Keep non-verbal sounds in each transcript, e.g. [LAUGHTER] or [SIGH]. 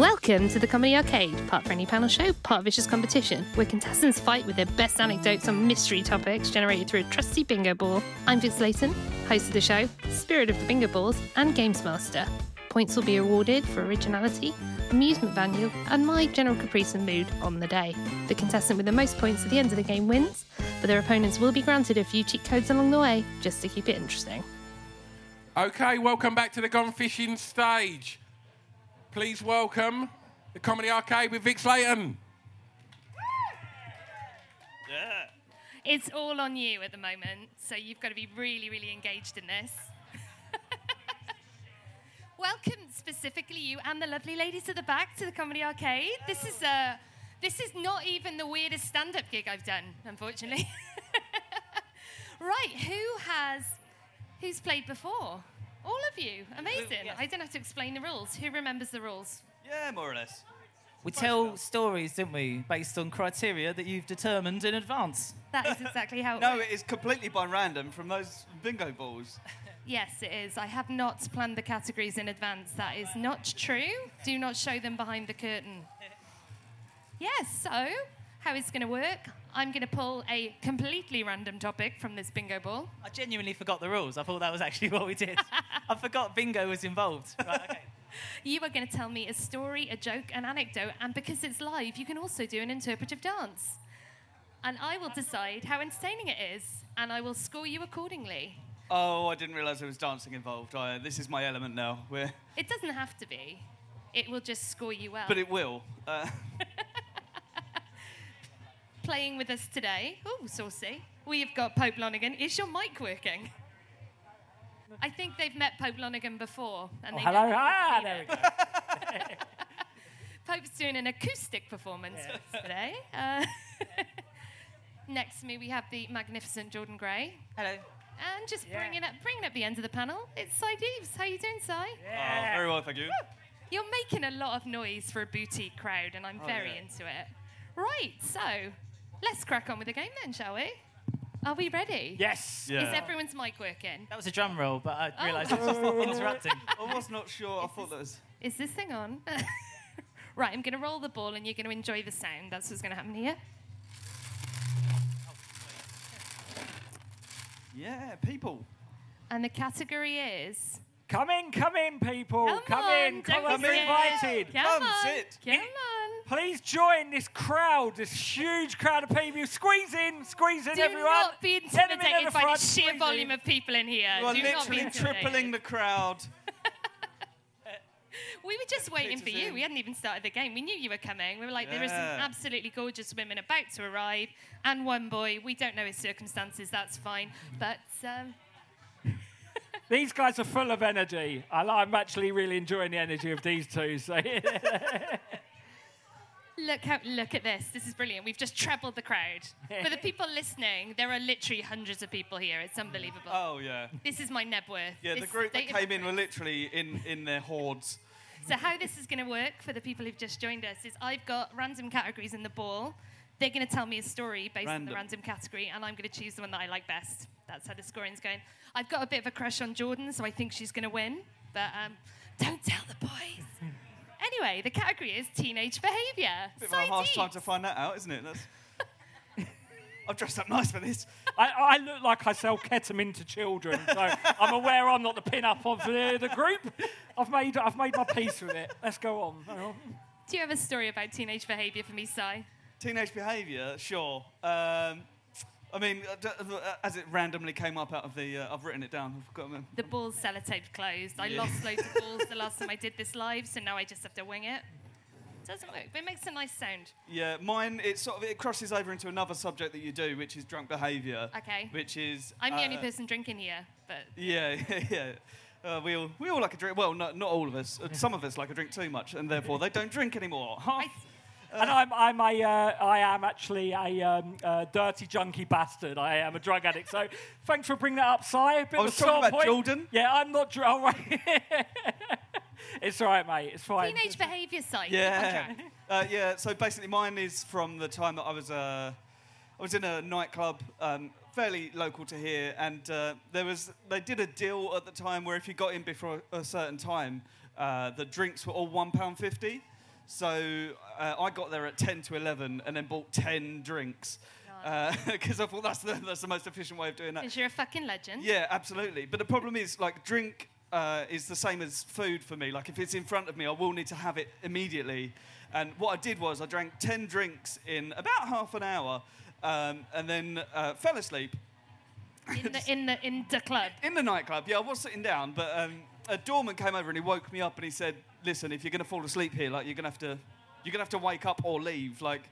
Welcome to the Comedy Arcade, part friendly panel show, part vicious competition, where contestants fight with their best anecdotes on mystery topics generated through a trusty bingo ball. I'm Vix Leyton, host of the show, spirit of the bingo balls, and games master. Points will be awarded for originality, amusement value, and my general caprice and mood on the day. The contestant with the most points at the end of the game wins, but their opponents will be granted a few cheat codes along the way, just to keep it interesting. Okay, welcome back to the Gone Fishing stage. Please welcome the Comedy Arcade with Vix Leyton. It's all on you at the moment, so you've got to be really, really engaged in this. [LAUGHS] Welcome specifically you and the lovely ladies at the back to the Comedy Arcade. This is uh, this is not even the weirdest stand-up gig I've done, unfortunately. [LAUGHS] right, who has who's played before? All of you. Amazing. I don't have to explain the rules. Who remembers the rules? Yeah, more or less. We tell stories, don't we, based on criteria that you've determined in advance. That is exactly how [LAUGHS] it No, works. it is completely by random from those bingo balls. [LAUGHS] Yes, it is. I have not planned the categories in advance. That is not true. Do not show them behind the curtain. [LAUGHS] Yes, so how it's going to work? I'm going to pull a completely random topic from this bingo ball. I genuinely forgot the rules. I thought that was actually [LAUGHS] what we did. I forgot bingo was involved. Right, okay. [LAUGHS] You are going to tell me a story, a joke, an anecdote, and because it's live, you can also do an interpretive dance. And I will decide how entertaining it is, and I will score you accordingly. Oh, I didn't realise there was dancing involved. I, this is my element now. We're, It doesn't have to be. It will just score you well. but it will. Uh, [LAUGHS] playing with us today. Oh, saucy. We have got Pope Lonergan. Is your mic working? I think they've met Pope Lonergan before. And they Oh, hello. Ah, there we go. [LAUGHS] Pope's doing an acoustic performance with today. Uh, [LAUGHS] next to me, we have the magnificent Jordan Gray. Hello. And just bringing up, bringing up the end of the panel, it's Si Deaves. How you doing, Si? oh, very well, thank you. You're making a lot of noise for a boutique crowd, and I'm Oh, very yeah. into it. Right, so let's crack on with the game then, shall we? Are we ready? Yes. Yeah. Is everyone's mic working? That was a drum roll, but I Oh. realised it was just interrupting. [LAUGHS] I was not sure. I thought that was. Is this thing on? [LAUGHS] right, I'm going to roll the ball and you're going to enjoy the sound. That's what's going to happen here. Yeah, people. And the category is. Come in, come in, people. Come, in. Come, on, in, don't come be on, you're invited. Come, Come, on. sit. Come on. Please join this crowd, this huge crowd of people. Squeeze in, squeeze in, Do everyone. not be Get in at intimidated the by front, the sheer volume in. of people in here. You are Do not be literally tripling the crowd. [LAUGHS] We were just waiting for you. in. We hadn't even started the game. We knew you were coming. We were like, there are some absolutely gorgeous women about to arrive, and one boy. We don't know his circumstances. That's fine. But um, These guys are full of energy. I, I'm actually really enjoying the energy of these two. So [LAUGHS] look how look at this. This is brilliant. We've just trebled the crowd. For the people listening, there are literally hundreds of people here. It's unbelievable. Oh yeah. This is my Knebworth. Yeah, the group that came in were literally in, in their hordes. So how this is going to work for the people who've just joined us is I've got random categories in the ball. They're going to tell me a story based on the random category, and I'm going to choose the one that I like best. That's how the scoring's going. I've got a bit of a crush on Jordan, so I think she's going to win. But um, don't tell the boys. [LAUGHS] anyway, the category is teenage behaviour. Bit of a harsh deep. time to find that out, isn't it? That's... [LAUGHS] I've dressed up nice for this. I, I look like I sell ketamine to children, so I'm aware I'm not the pin-up of the, the group. I've made, I've made my peace with it. Let's go on. Do you have a story about teenage behaviour for me, Si? Teenage behaviour, sure. Um, I mean, uh, uh, as it randomly came up out of the, uh, I've written it down. I've got them. The balls sellotape closed. I Yeah. lost loads of balls the last time I did this live, so now I just have to wing it. Doesn't work, but it makes a nice sound. Yeah, mine. It sort of it crosses over into another subject that you do, which is drunk behaviour. Okay. Which is. I'm the only uh, person drinking here, but Yeah, yeah, [LAUGHS] yeah. Uh, we all we all like a drink. Well, not not all of us. Uh, Some of us like a drink too much, and therefore they don't drink anymore. Huh? And I'm, I'm a, uh, I am actually a um, uh, dirty junkie bastard. I am a drug addict. So thanks for bringing that up, Si. A bit I of was a talking about point. Jordan. Yeah, I'm not. Dr- all right. [LAUGHS] it's all right, mate. It's fine. teenage behaviour site. Yeah, [LAUGHS] uh, yeah. So basically, mine is from the time that I was uh, I was in a nightclub, um, fairly local to here, and uh, there was they did a deal at the time where if you got in before a certain time, uh, the drinks were all one pound fifty. So uh, I got there at ten to eleven, and then bought ten drinks because [LAUGHS] I thought that's the, that's the most efficient way of doing that. Because you're a fucking legend. Yeah, absolutely. But the problem is, like, drink uh, is the same as food for me. Like, if it's in front of me, I will need to have it immediately. And what I did was I drank 10 drinks in about half an hour um, and then uh, fell asleep [LAUGHS] In the in the in the club. in the nightclub. Yeah, I was sitting down, but um, a doorman came over and he woke me up and he said, "Listen, if you're going to fall asleep here, like, you're going to have to, you're going to have to wake up or leave." Like,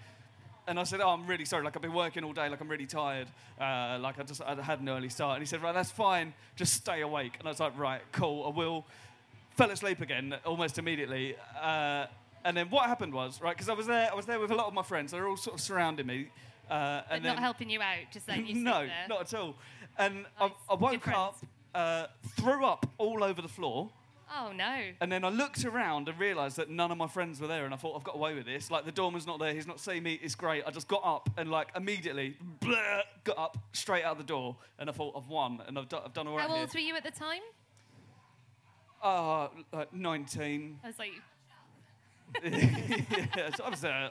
and I said, "Oh, I'm really sorry. Like, I've been working all day. Like, I'm really tired. Uh, like, I just I had an early start." And he said, "Right, that's fine. Just stay awake." And I was like, "Right, cool. I will." Fell asleep again almost immediately. Uh, and then what happened was, right, because I was there, I was there with a lot of my friends. They were all sort of surrounding me. Uh, But and not helping you out, just letting you [LAUGHS] no, there. not at all. And I, Nice. I woke up, uh, threw up all over the floor, Oh no. and then I looked around and realised that none of my friends were there, and I thought I've got away with this. Like the doorman's not there, he's not seeing me. It's great. I just got up and like immediately bleh, got up straight out the door, and I thought I've won, and I've, do- I've done all right How here. old were you at the time? Uh, like 19. I was like, [LAUGHS] yeah, so I was there.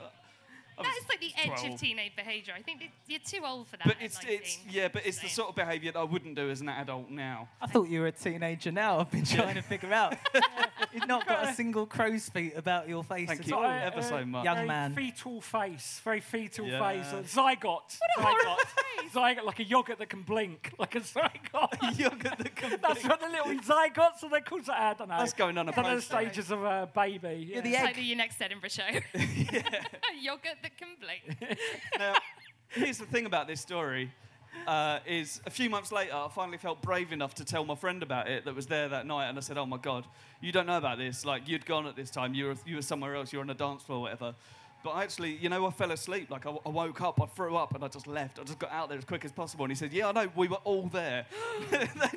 I that was is like the edge 12. of teenage behaviour. I think you're too old for that. But at it's, 19. it's yeah, but it's the sort of behaviour that I wouldn't do as an adult now. I thought you were a teenager now. I've been trying to figure out. [LAUGHS] You've not got a single crow's feet about your face Thank at you all. ever so much. Young very man. Fetal face, very fetal Yeah. face. A zygote. What a zygote. zygote, like a yogurt that can blink, [LAUGHS] like a zygote. Yogurt that can [LAUGHS] That's what the little zygotes are. They call it. I don't know. That's going on a I don't the stages of a baby. You're the yeah. It's egg. like your next Edinburgh show. Yogurt that can [LAUGHS] [LAUGHS] now, here's the thing about this story. Uh, is a few months later, I finally felt brave enough to tell my friend about it that was there that night, and I said, "Oh my God, you don't know about this. Like you'd gone at this time. You were you were somewhere else. You were on a dance floor, or whatever." But I actually, you know, I fell asleep. Like I, I woke up, I threw up, and I just left. I just got out there as quick as possible. And he said, "Yeah, I know. We were all there. [GASPS] [LAUGHS]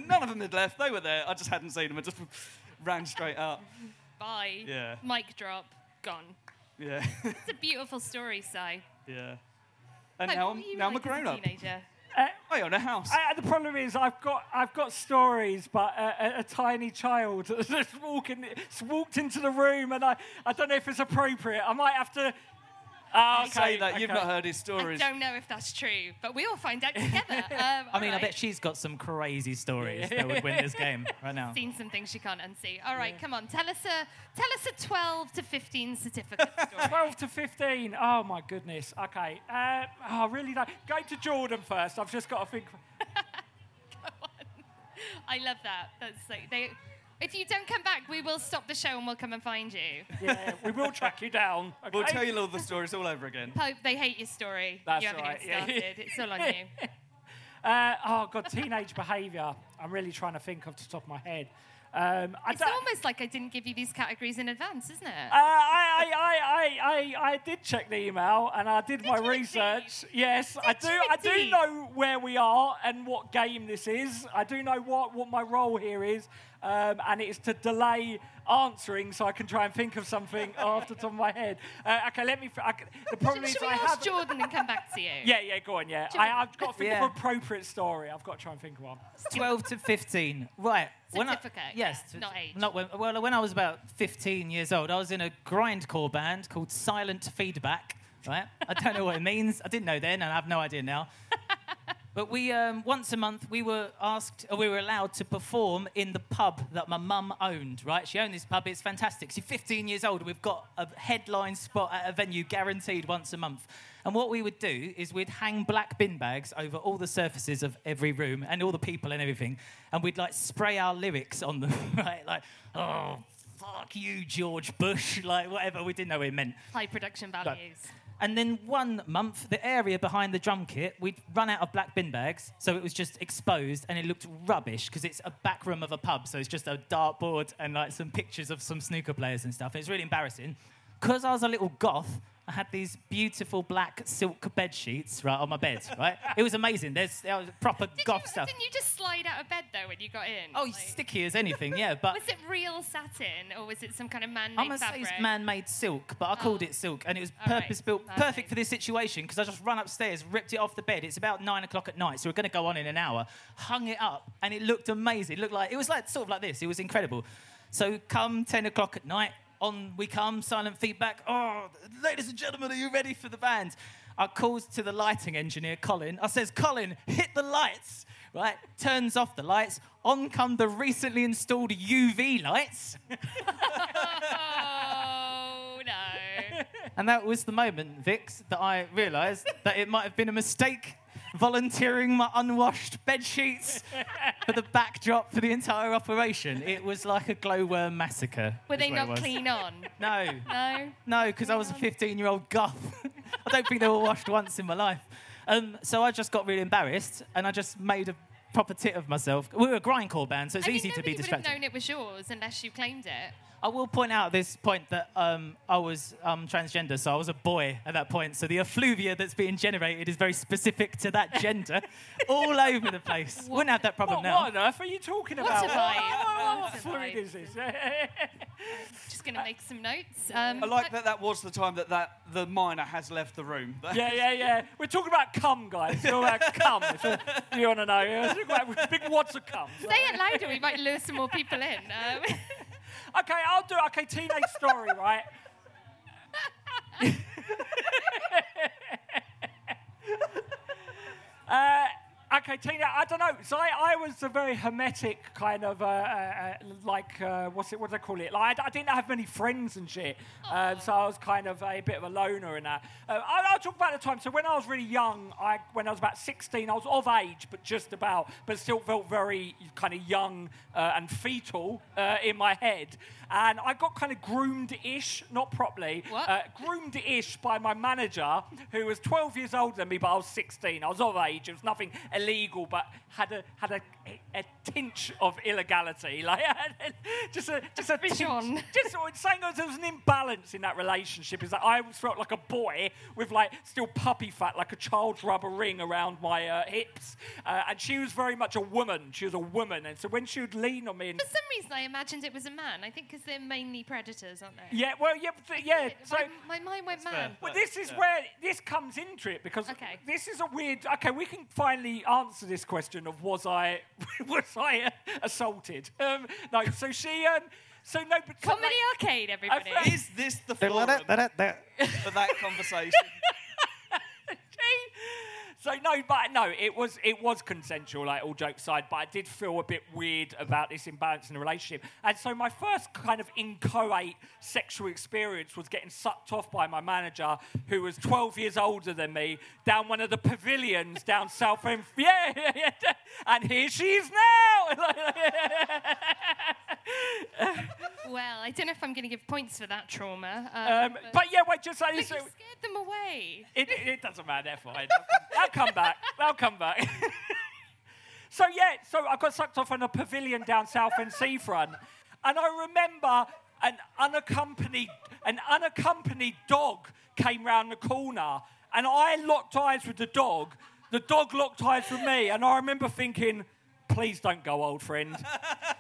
None of them had left. They were there. I just hadn't seen them. I just ran straight out. Bye. Yeah. Mic drop. Gone. Yeah, It's a beautiful story, Si. yeah. And Like, now I'm you now I'm a like as grown up. Teenager. Uh, I own a house. Uh, the problem is, I've got I've got stories, but uh, a, a tiny child [LAUGHS] just walking s- walked into the room, and I, I don't know if it's appropriate. I might have to. Oh, okay, say that you've not heard his stories. I don't know if that's true, but we will find out together. [LAUGHS] Um, I mean, I bet she's got some crazy stories that would win this game right now. seen some things she can't unsee. All right, come on. Tell us a tell us a 12 to 15 certificate [LAUGHS] story. 12 to 15. Oh, my goodness. Okay. Uh, oh, really? Don't. Go to Jordan first. I've just got to think. [LAUGHS] I love that. That's like they. If you don't come back, we will stop the show and we'll come and find you. [LAUGHS] Yeah, we will track you down. Okay? We'll tell you all the stories all over again. Pope, they hate your story. That's you haven't right, even yeah. started. It's all on you. [LAUGHS] Uh, oh, God, teenage behaviour. I'm really trying to think off the top of my head. Um, I It's almost like I didn't give you these categories in advance, isn't it? Uh, I, I, I, I, I, I did check the email and I did, my you indeed? research. Yes, I do. I do know where we are and what game this is. I do know what, what my role here is, um, and it's to delay answering so I can try and think of something [LAUGHS] off the top of my head. Uh, okay, let me. F- I c the problem is Should we I ask have. Jordan and come back to you? [LAUGHS] Yeah, yeah, go on. Yeah, Should I, I've got to think Yeah. of an appropriate story. I've got to try and think of one. 12 to 15. Right. When I- Certificate, yes. yeah, not age. Not when, well, when I was about 15 years old, I was in a grindcore band called Silent Feedback. Right. I don't know what it means. I didn't know then, and I have no idea now. [LAUGHS] But we, um, once a month, we were asked, or we were allowed to perform in the pub that my mum owned, right? She owned this pub, it's fantastic. She's 15 years old, we've got a headline spot at a venue guaranteed once a month. And what we would do is we'd hang black bin bags over all the surfaces of every room and all the people and everything, and we'd like spray our lyrics on them, [LAUGHS] right? Like, oh, fuck you, George Bush, like whatever. We didn't know what it meant. High production values. And then one month, the area behind the drum kit, we'd run out of black bin bags, so it was just exposed and it looked rubbish because it's a back room of a pub, so it's just a dartboard and like some pictures of some snooker players and stuff. It was really embarrassing. Because I was a little goth, I had these beautiful black silk bed sheets right on my bed. [LAUGHS] Right, it was amazing. There's there was proper Did goth you, stuff. Didn't you just slide out of bed though when you got in? Oh, Like, sticky as anything, yeah. But Was it real satin or was it some kind of man-made I'm gonna say fabric? it's man-made silk, but I called Oh. it silk, and it was purpose-built, Perfect. perfect for this situation because I just run upstairs, ripped it off the bed. It's about nine o'clock at night, so we're going to go on in an hour. Hung it up, and it looked amazing. It looked like it was like sort of like this. It was incredible. So come ten o'clock at night, on we come. Silent feedback. Oh, ladies and gentlemen, are you ready for the band? I calls to the lighting engineer, Colin. I says, Colin, hit the lights. Right, turns off the lights. On come the recently installed UV lights. [LAUGHS] Oh no. And that was the moment, Vix, that I realised that it might have been a mistake volunteering my unwashed bed sheets for the backdrop for the entire operation. It was like a glowworm massacre. Were they not clean on? [LAUGHS] No, No. no, because I was a 15 year old goth. [LAUGHS] I don't think they were washed once in my life. Um, so I just got really embarrassed and I just made a proper tit of myself. We were a grindcore band, so it's I mean, easy to be distracted. nobody would have known it was yours unless you claimed it. I will point out at this point that um, I was um, transgender, so I was a boy at that point. So the effluvia that's being generated is very specific to that gender, [LAUGHS] all over the place. Wouldn't have that problem What, now. what on earth are you talking What about? a vibe. What, What fluid is this? [LAUGHS] Just going to make some notes. Um, I like that that was the time that, that the miner has left the room. [LAUGHS] yeah, yeah, yeah. We're talking about cum, guys. We're talking about cum. If you want to know, We're talking about big wads of cum. Say it louder, we might lure some more people in. Okay, I'll do it. Okay, teenage story, [LAUGHS] right? [LAUGHS] uh, okay, Tina, I don't know. So I, I was a very hermetic kind of uh, uh, uh, like uh, what's it? What do they call it? Like I, I didn't have many friends and shit. Uh, so I was kind of a bit of a loner and that. Uh, I, I'll talk about the time. So when I was really young, I when I was about 16, I was of age, but just about, but still felt very kind of young uh, and fetal uh, in my head. And I got kind of groomed-ish, not properly, uh, groomed-ish by my manager, who was 12 years older than me, but I was 16. I was of age. It was nothing illegal, but had a had a, a tinge of illegality, [LAUGHS] like [LAUGHS] just a just a tinge, Bichon. [LAUGHS] just saying there was an imbalance in that relationship. Is that I always felt like a boy with like still puppy fat, like a child's rubber ring around my uh, hips, uh, and she was very much a woman. She was a woman, and so when she would lean on me and for some reason, I imagined it was a man. I think because they're mainly predators, aren't they? yeah, well, yeah, but- yeah. So. my, my mind went man. Well, this is where this comes into it because Okay. this is a weird. Okay, we can finally answer this question of was I [LAUGHS] was I uh, assaulted? Um, no, so she. Um, so no, but so, Comedy like, arcade, everybody. felt- Is this the forum for that conversation? [LAUGHS] So no, but no, it was it was consensual, like all jokes aside. But I did feel a bit weird about this imbalance in the relationship. And so my first kind of inchoate sexual experience was getting sucked off by my manager, who was 12 years older than me, down one of the pavilions down Southend. [LAUGHS] Yeah, yeah, yeah. And here she is now. [LAUGHS] Well, I don't know if I'm going to give points for that trauma. um, but yeah, wait, just like you scared them away. It, it, it doesn't matter. They're fine. [LAUGHS] Come, back. They'll come back. [LAUGHS] So yeah, so I got sucked off on a pavilion down Southend Seafront, and I remember an unaccompanied an unaccompanied dog came round the corner, and I locked eyes with the dog. The dog locked eyes with me, and I remember thinking. Please don't go, old friend.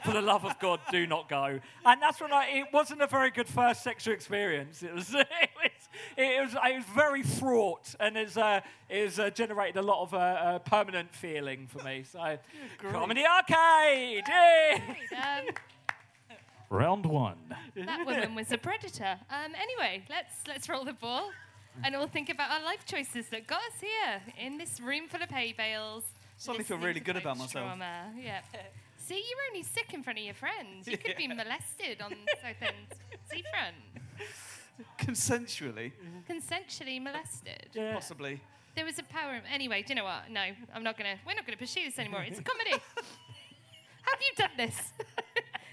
For the love of God, do not go. And that's when I. It wasn't a very good first sexual experience. It was. [LAUGHS] It was. It was, it was very fraught, and it's, uh, it's uh, generated a lot of uh, uh, permanent feeling for me. So, comedy arcade. Yay! Um, Round one. that woman was a predator. Um, anyway, let's let's roll the ball, and we'll think about our life choices that got us here in this room full of hay bales. Suddenly feel really good about myself. Trauma. Yeah. [LAUGHS] See, you're only sick in front of your friends. You could be [LAUGHS] molested on Southend seafront, [LAUGHS] Consensually, consensually molested. Yeah. possibly. There was a power. Anyway, do you know what? No, I'm not gonna. We're not gonna pursue this anymore. It's a comedy. Have you done this?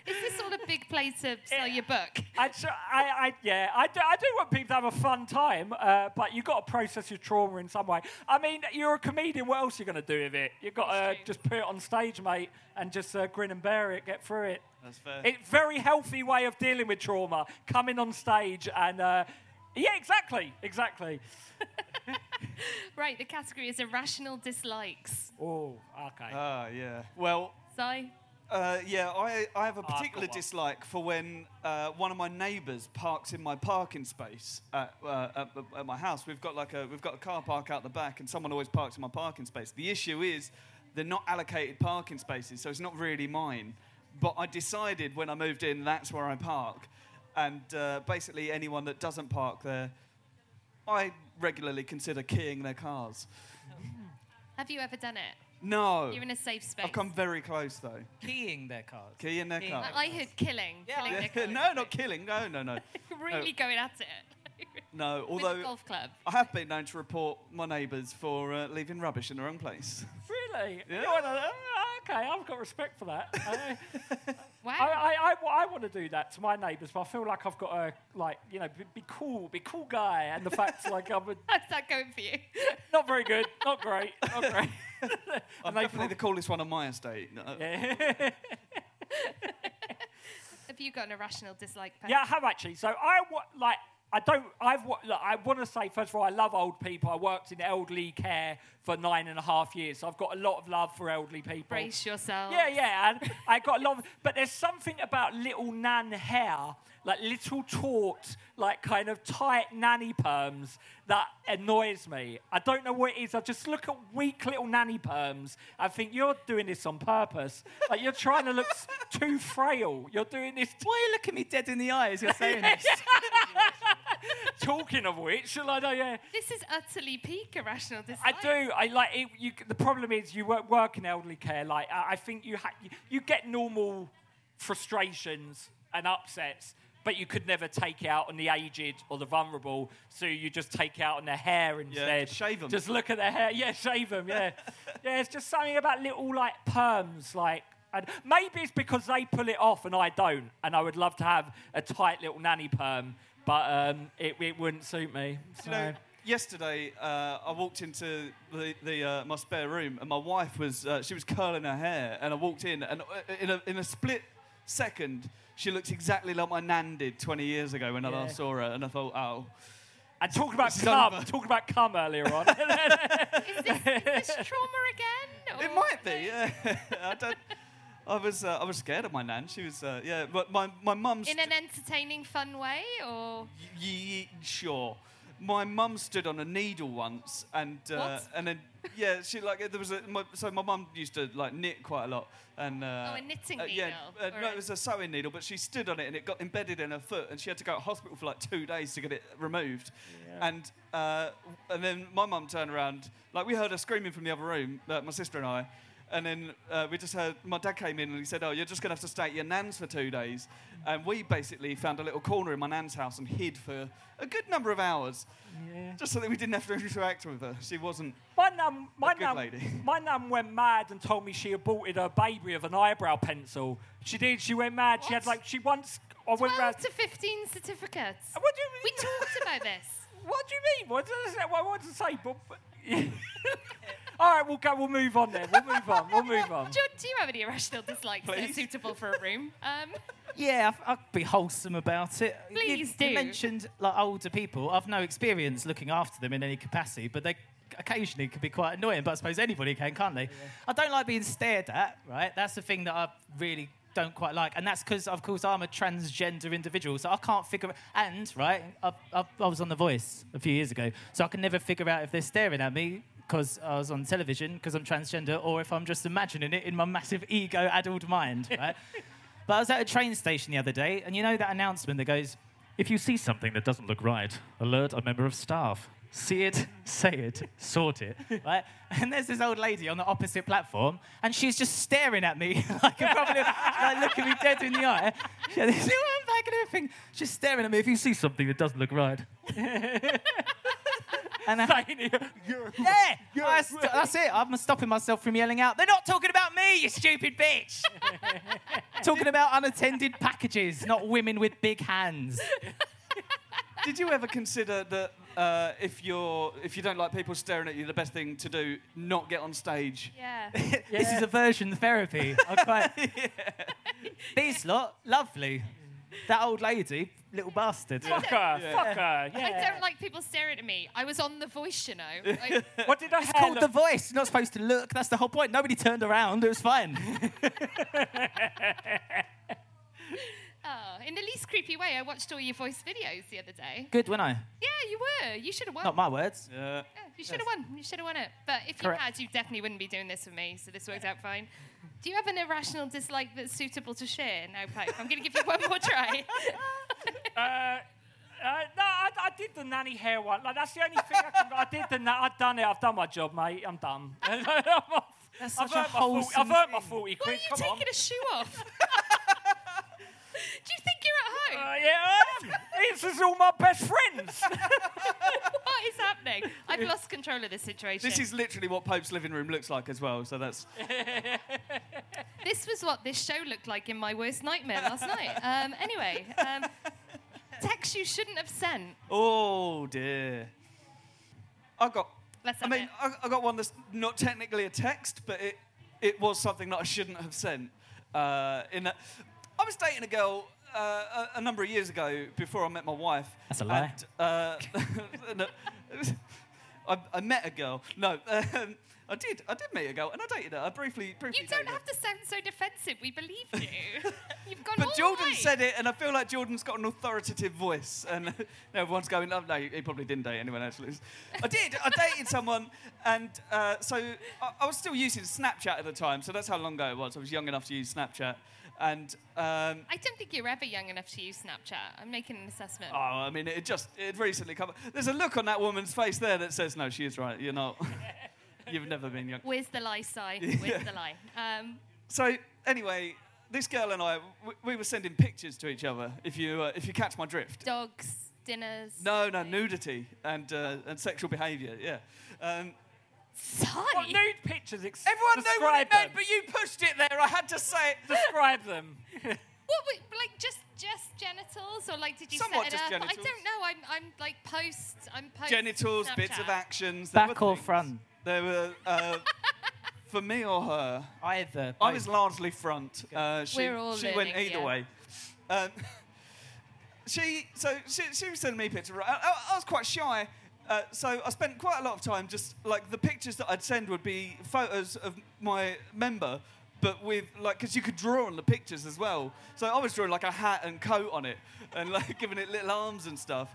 Is this all a big place to sell your book? I, tr- I, I, yeah, I do, I do want people to have a fun time, uh, but you've got to process your trauma in some way. I mean, you're a comedian. What else are you going to do with it? You've got to true. just put it on stage, mate, and just uh, grin and bear it, get through it. That's fair. It's very healthy way of dealing with trauma. Coming on stage and, uh, yeah, exactly, exactly. [LAUGHS] Right, the category is irrational dislikes. Oh, okay. Ah, yeah. Well, Si? Uh, yeah, I, I have a I've got particular one. dislike for when uh, one of my neighbours parks in my parking space at, uh, at, at my house. We've got like a we've got a car park out the back, and someone always parks in my parking space. The issue is they're not allocated parking spaces, so it's not really mine. But I decided when I moved in that's where I park, and uh, basically anyone that doesn't park there, I regularly consider keying their cars. Have you ever done it? No, You're in a safe space. I've come very close though. Keying their cars. Keying their Keying car. I, I heard killing. killing their [LAUGHS] cars. no, not killing. No, no, [LAUGHS] no. really going at it. No, With although a golf club. I have been known to report my neighbours for uh, leaving rubbish in the wrong place. [LAUGHS] Really? Yeah. You wanna- uh, okay, I've got respect for that. [LAUGHS] Uh, Wow. I, I, I, I want to do that to my neighbours, but I feel like I've got to, like, you know, be, be cool, be cool guy. And the fact, like, I'm a, [LAUGHS] How's that going for you? [LAUGHS] not very good, not great, not great. I'm And they definitely the coolest one on my estate. Uh, yeah. Have you got an irrational dislike? Pat? yeah, I have actually. So I wa- like. I don't. I've. Look, I want to say first of all, I love old people. I worked in elderly care for nine and a half years, so I've got a lot of love for elderly people. Brace yourself. Yeah, yeah, and I got a lot of, but there's something about little nan hair, like little taut, like kind of tight nanny perms that annoys me. I don't know what it is. I just look at weak little nanny perms. I think you're doing this on purpose. Like you're trying to look too frail. You're doing this. Why are you looking me dead in the eye as you're [LAUGHS] saying this? Talking of which, shall I know? Yeah. This is utterly peak irrational dislike. I do. I like it. You, the problem is you work, work in elderly care. Like I, I think you, ha- you you get normal frustrations and upsets, but you could never take out on the aged or the vulnerable. So you just take out on the hair instead. Yeah, shave them. Just look at their hair. Yeah, shave them. Yeah, [LAUGHS] yeah. It's just something about little like perms, like. And maybe it's because they pull it off and I don't, and I would love to have a tight little nanny perm, but um, it, it wouldn't suit me. You know, yesterday uh, I walked into the, the uh, my spare room and my wife was uh, she was curling her hair and I walked in and uh, in a, in a split second she looked exactly like my nan did 20 years ago when I Yeah. last saw her and I thought oh And talking about This is cum, over. talking about cum earlier on. [LAUGHS] [LAUGHS] Is this, is this trauma again? it or- might be yeah [LAUGHS] I don't I was uh, I was scared of my nan she was uh, yeah but my my mum's In an entertaining, fun way, or Ye- sure. My mum stood on a needle once, and uh, What? and then yeah, she like there was a my, so my mum used to like knit quite a lot, and uh, Oh, a knitting uh, Yeah, needle, uh, no, it was a sewing needle, but she stood on it and it got embedded in her foot, and she had to go to hospital for like two days to get it removed, yeah. and uh, and then my mum turned around, like we heard her screaming from the other room, uh, my sister and I. And then uh, we just heard my dad came in and he said, "Oh, you're just gonna have to stay at your nan's for two days." And we basically found a little corner in my nan's house and hid for a good number of hours, Yeah. just so that we didn't have to interact with her. She wasn't. My mum, my good mum, lady. [LAUGHS] my mum went mad and told me she aborted her baby with an eyebrow pencil. She did. She went mad. She had like she once. I went 12 round. to 15 certificates. What do you mean? We talked about this. [LAUGHS] What do you mean? What does that? What, what does it say? But, but- [LAUGHS] All right, we'll go. We'll move on then. We'll move on. We'll move on. [LAUGHS] Do, do you have any irrational dislikes that are Please. suitable for a room? Um, [LAUGHS] Yeah, I- I'd be wholesome about it. You- Please you, do. mentioned like older people. I've no experience looking after them in any capacity, but they occasionally can be quite annoying. But I suppose anybody can, can't they? I don't like being stared at. Right, that's the thing that I really don't quite like, and that's because, of course, I'm a transgender individual, so I can't figure. And right, I, I, I was on The Voice a few years ago, so I can never figure out if they're staring at me. Because I was on television, because I'm transgender, or if I'm just imagining it in my massive ego-addled mind, [LAUGHS] right? But I was at a train station the other day, and you know that announcement that goes, if you see something that doesn't look right, alert a member of staff. See it, say it, sort it, [LAUGHS] right? And there's this old lady on the opposite platform, and she's just staring at me [LAUGHS] like a probably like looking me dead in the eye. She had this little bag and everything, just staring at me. If you see something that doesn't look right, [LAUGHS] and I, [LAUGHS] yeah, that's, that's it. I'm stopping myself from yelling out. They're not talking about me, you stupid bitch. [LAUGHS] talking about unattended packages, not women with big hands. Did you ever consider that uh, if you're if you don't like people staring at you, the best thing to do not get on stage? yeah. This is aversion therapy. I'm quite. These lot, lovely. That old lady, little bastard. Fuck her. Fuck her. I don't like people staring at me. I was on The Voice, you know. [LAUGHS] Like, What did I It's called The Voice. You're not supposed to look. That's the whole point. Nobody turned around. It was fine. [LAUGHS] oh, in the least creepy way, I watched all your voice videos the other day. Good, weren't I? Yeah, you were. You should have won. Not my words. Yeah. Yeah, you should have won. You should have won it. But if Correct. you had, you definitely wouldn't be doing this with me. So this worked out fine. Do you have an irrational dislike that's suitable to share? No, Pope. I'm going to give you one more try. [LAUGHS] Uh, uh, no, I, I did the nanny hair one. Like that's the only thing I can. I did the. Na- I've done it. I've done my job, mate. I'm done. [LAUGHS] I'm off. That's I've such a earned my 40, I've wholesome earned my thing. forty Why are you Come taking on. a shoe off? [LAUGHS] Do you think you're at Uh, home? yeah, I am. this is all my best friends. [LAUGHS] what is happening? I've lost control of this situation. This is literally what Pope's living room looks like as well. So that's [LAUGHS] This was what this show looked like in my worst nightmare last night. Um, anyway, um, text you shouldn't have sent. oh dear. I got. Let's I have mean, it. I, I got one that's not technically a text, but it it was something that I shouldn't have sent. Uh, in that, I was dating a girl uh, a, a number of years ago before I met my wife. That's a lie. And, uh, [LAUGHS] no, [LAUGHS] I, I met a girl. No, [LAUGHS] um, I did. I did meet a girl, and I dated her. I briefly, briefly. You don't dated her. have to sound so defensive. We believe you. You've gone all But the Jordan way. said it, and I feel like Jordan's got an authoritative voice, and everyone's going, "Oh no, he probably didn't date anyone actually." I did. I dated someone, and uh, so I, I was still using Snapchat at the time, so that's how long ago it was. I was young enough to use Snapchat, and um, I don't think you're ever young enough to use Snapchat. I'm making an assessment. oh, I mean, it just it recently come. There's a look on that woman's face there that says, "No, she is right. You're not. [LAUGHS] You've never been young." Where's the lie, Si? [LAUGHS] Where's the lie? Um, So anyway, this girl and I, we, we were sending pictures to each other. If you uh, if you catch my drift. dogs, dinners. No, no, nudity and uh, and sexual behaviour. Yeah. Um, Si. what nude pictures? Ex- everyone knew what describe it meant, them. but you pushed it there. I had to say it. Describe them. [LAUGHS] What, were- like just just genitals, or like did you Somewhat set it just up? I don't know. I'm I'm like post. I'm post. Genitals, bits of actions. there Back were or things. front? There were uh, [LAUGHS] for me or her. Either. I was largely front. Uh, she, We're all she went either yeah. way. Um, [LAUGHS] she so she, she was sending me pictures. I, I, I was quite shy, uh, so I spent quite a lot of time just like the pictures that I'd send would be photos of my member, but with like because you could draw on the pictures as well. So I was drawing like a hat and coat on it, and like [LAUGHS] giving it little arms and stuff.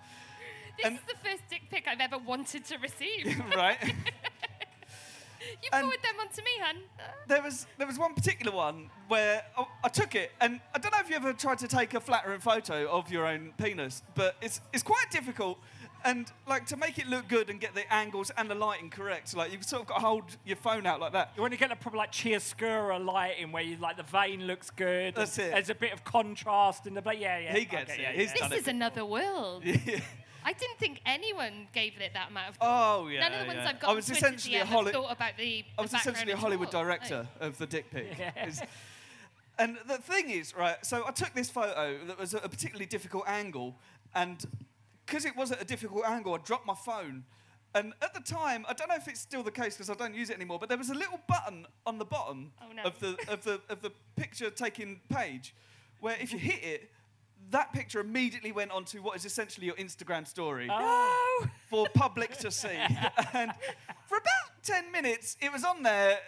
This And- is the first dick pic I've ever wanted to receive. [LAUGHS] right. [LAUGHS] you And- forward them onto me, hun. There was there was one particular one where I, I took it, and I don't know if you ever tried to take a flattering photo of your own penis, but it's it's quite difficult. And like to make it look good and get the angles and the lighting correct, like you've sort of got to hold your phone out like that. You want to get the proper like chiaroscuro lighting where you like the vein looks good. That's it. There's a bit of contrast in the but yeah yeah. He gets okay, it. Yeah, He's yeah. done this it is another world. [LAUGHS] Yeah. I didn't think anyone gave it that amount of Oh yeah. None of the ones yeah. I've got I was on Twitter essentially a DM Holly- thought about the. I was the essentially a Hollywood all. director Like, of the dick pic. [LAUGHS] It's- And the thing is, right, so I took this photo that was a particularly difficult angle, and because it was at a difficult angle, I dropped my phone, And at the time, I don't know if it's still the case because I don't use it anymore, but there was a little button on the bottom Oh, no. of the of the of the picture taking page, where if you hit it, that picture immediately went onto what is essentially your Instagram story Oh. for public to see. [LAUGHS] and for about ten minutes, it was on there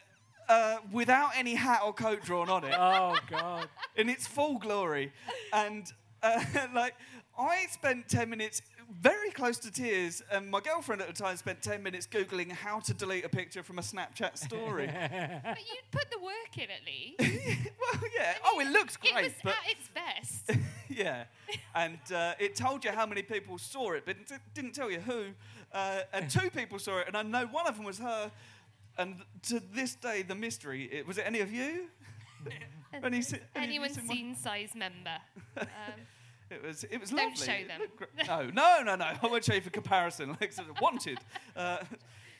uh, without any hat or coat drawn on it Oh God. in its full glory. And uh, [LAUGHS] like, I spent 10 minutes very close to tears, and my girlfriend at the time spent 10 minutes Googling how to delete a picture from a Snapchat story. [LAUGHS] But you'd put the work in at least. [LAUGHS] well, yeah. Oh, it looks it great, was but at its best. [LAUGHS] yeah. And uh, it told you how many people saw it, but it didn't tell you who. Uh, and two people saw it, and I know one of them was her. And to this day, the mystery it, was it any of you? Any se- any of you Anyone seen seen size member? Um, It was it was Don't lovely. show them. gr- No, no, no, no. I won't show you for comparison. [LAUGHS] Like sort of wanted. Uh,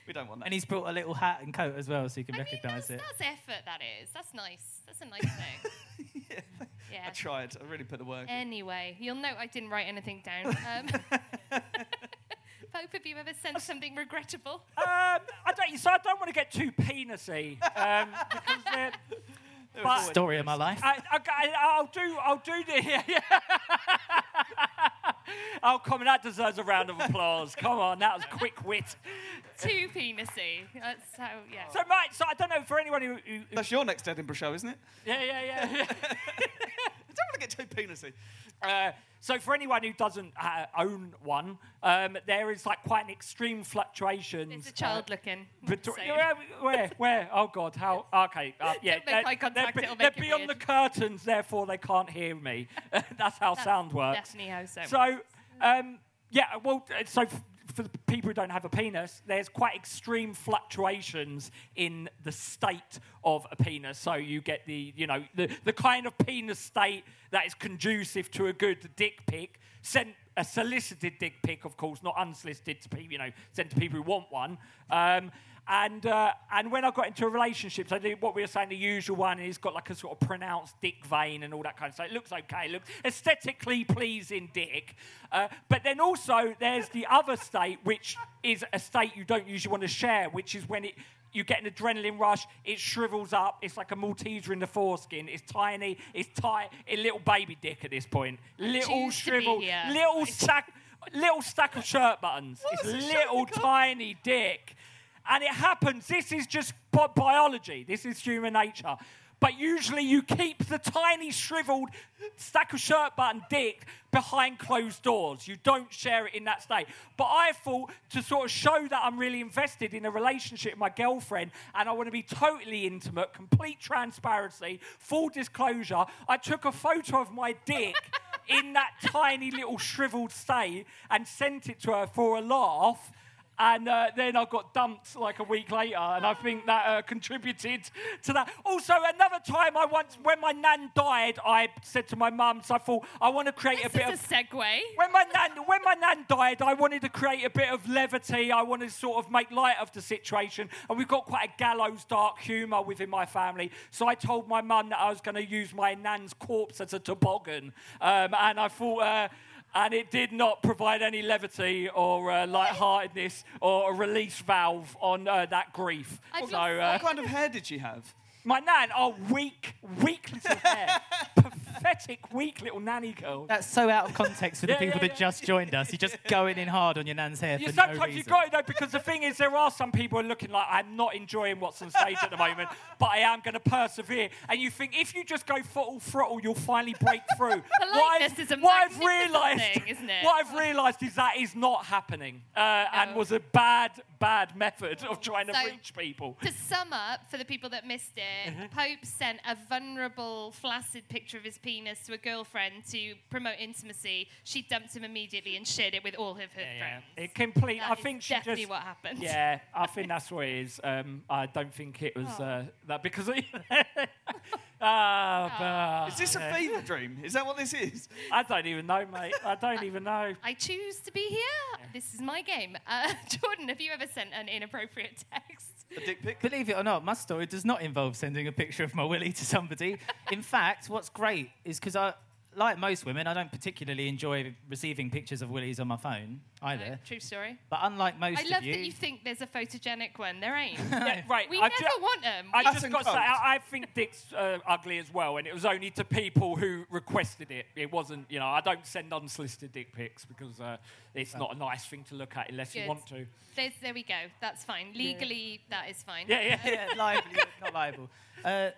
we don't want that. And he's brought a little hat and coat as well, so you can I mean, recognise that's, it. that's effort, that is. That's nice. That's a nice thing. [LAUGHS] yeah. Yeah. I tried. I really put the work. in. Anyway, you'll note I didn't write anything down. [LAUGHS] Um, Pope, have you ever sent something regrettable? Um, I don't. So I don't want to get too penisy um, because they're. But Story of my life. I, I, I'll do. I'll do the. Yeah, [LAUGHS] yeah. oh, come on, that deserves a round of applause. Come on, that was quick wit. Too penisy. That's how, yeah. So, right. So I don't know for anyone who. who, who That's your next Edinburgh show, isn't it? yeah, yeah, yeah. [LAUGHS] don't want to get too penisy. Uh, so for anyone who doesn't uh, own one, um, there is like quite an extreme fluctuations. It's a child looking. Between, where, where, where? Oh God, how? Okay, uh, yeah. Don't make eye they're- contact, they're, beyond weird. the curtains, therefore they can't hear me. [LAUGHS] That's how That's sound works. Definitely how so. So, um, yeah, well, uh, so for people who don't have a penis, there's quite extreme fluctuations in the state of a penis. So you get the, you know, the, the kind of penis state that is conducive to a good dick pic, sent a solicited dick pic, of course, not unsolicited to people, you know, sent to people who want one. Um, and uh, and when I got into a relationship, so the, what we were saying, the usual one, and he's got like a sort of pronounced dick vein and all that kind of stuff. It looks okay, it looks aesthetically pleasing dick. Uh, but then also there's the other state, which is a state you don't usually want to share, which is when it you get an adrenaline rush, it shrivels up, it's like a Malteser in the foreskin, it's tiny, it's tight, a little baby dick at this point. Little choose to be shriveled, little stack, little stack of shirt buttons. it's little tiny dick. And it happens. This is just bi- biology. This is human nature. But usually you keep the tiny shriveled stack of shirt button dick behind closed doors. You don't share it in that state. But I thought to sort of show that I'm really invested in a relationship with my girlfriend and I want to be totally intimate, complete transparency, full disclosure, I took a photo of my dick [LAUGHS] in that tiny little shriveled state and sent it to her for a laugh. And uh, then I got dumped like a week later, and I think that uh, contributed to that. Also, another time I once, when my nan died, I said to my mum, so I thought I want to create this a bit is of a segue. when my nan when my nan died, I wanted to create a bit of levity. I wanted to sort of make light of the situation, and we've got quite a gallows dark humour within my family. So I told my mum that I was going to use my nan's corpse as a toboggan, um, and I thought. Uh, and it did not provide any levity or uh, lightheartedness or a release valve on uh, that grief. So, uh, What kind of hair did she have? my nan, oh, weak, weak little hair. [LAUGHS] Pathetic, weak little nanny girl. That's so out of context for the Yeah, people yeah, that yeah. just joined us. You're just going in hard on your nan's hair You for no sometimes reason. you got it though, because the thing is, there are some people who are looking like I'm not enjoying what's on stage at the moment, but I am going to persevere. And you think if you just go full throttle, you'll finally break through. [LAUGHS] what Politeness is a what I've magnificent realised, thing, isn't it? what I've realised is that is not happening, uh, and was a bad, bad method of trying to reach people. To sum up, for the people that missed it, Mm-hmm. Pope sent a vulnerable, flaccid picture of his penis to a girlfriend to promote intimacy. She dumped him immediately and shared it with all of her friends. It complete. That I is think she definitely just. what happened. Yeah, I think that's what it is. Um, I don't think it was Oh. uh, that because. [LAUGHS] [LAUGHS] Ah, but- Is this a fever dream? Is that what this is? I don't even know, mate. I don't even know. I choose to be here. This is my game. Uh, [LAUGHS] Jordan, have you ever sent an inappropriate text? A dick pic? Believe it or not, my story does not involve sending a picture of my willy to somebody. [LAUGHS] In fact, what's great is because I like most women, I don't particularly enjoy receiving pictures of willies on my phone either. No, true story. But unlike most I love of you, that you think there's a photogenic one. There ain't. [LAUGHS] Yeah, right. We I never ju- want them. I We- just got to say, I, I think Dick's uh, ugly as well, and it was only to people who requested it. It wasn't, you know, I don't send unsolicited dick pics because uh, it's not a nice thing to look at unless you want to. There's, there we go. That's fine. Legally, that is fine. Yeah, yeah. [LAUGHS] yeah, liable, not liable. Uh,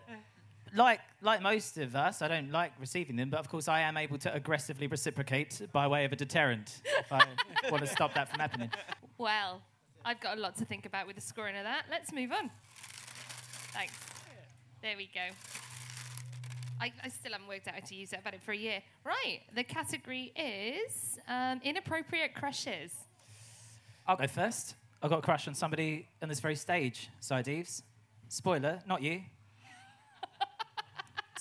like, like most of us, I don't like receiving them, but of course I am able to aggressively reciprocate by way of a deterrent if I [LAUGHS] want to stop that from happening. Well, I've got a lot to think about with the scoring of that. Let's move on. Thanks. There we go. I, I still haven't worked out how to use it. I've had it for a year. Right. The category is um, inappropriate crushes. I'll go first. I've got a crush on somebody on this very stage, Si Deaves. Spoiler, not you.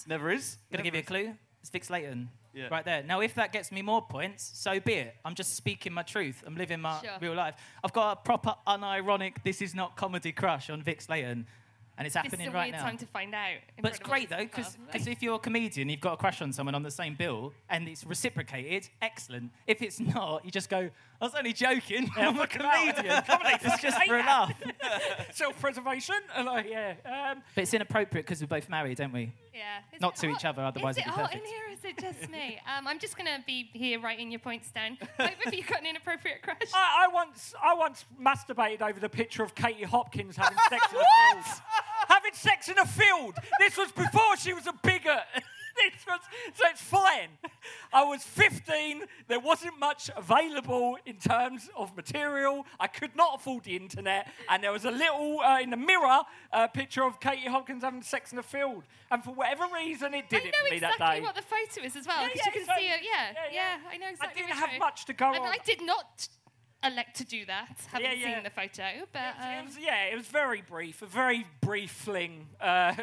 It never is. Gonna give you a clue. It's Vix Leyton. Yeah. Right there. Now, if that gets me more points, so be it. I'm just speaking my truth. I'm living my Sure. real life. I've got a proper, unironic, this is not comedy crush on Vix Leyton. And it's This is happening a right weird now. time to find out. But it's great though, because if you're a comedian, you've got a crush on someone on the same bill, and it's reciprocated, excellent. If it's not, you just go, "I was only joking. [LAUGHS] I'm a fucking hell. comedian. [LAUGHS] it's just for a laugh." [LAUGHS] Self-preservation, like, yeah. Um, But it's inappropriate because we're both married, don't we? Yeah. Is Not to hot? each other, otherwise is it it'd be hot in perfect. here? Or is it just me? Um, I'm just gonna be here writing your points down. Pope have you got an inappropriate crush? I, I once, I once masturbated over the picture of Katie Hopkins having sex in a field. having sex in a field. This was before she was a bigot. This was, so it's fine. I was 15. There wasn't much available in terms of material. I could not afford the internet, and there was a little uh, in the mirror uh, picture of Katie Hopkins having sex in the field. And for whatever reason, it did I it for me exactly that day. I know exactly what the photo is as well, Yeah, because yeah, you can so- see it. Yeah, yeah, yeah, yeah. I know exactly. I didn't have much to go and on. I did not elect to do that, having Yeah, yeah. seen the photo, but It um, was, yeah, it was very brief, a very brief fling. Uh,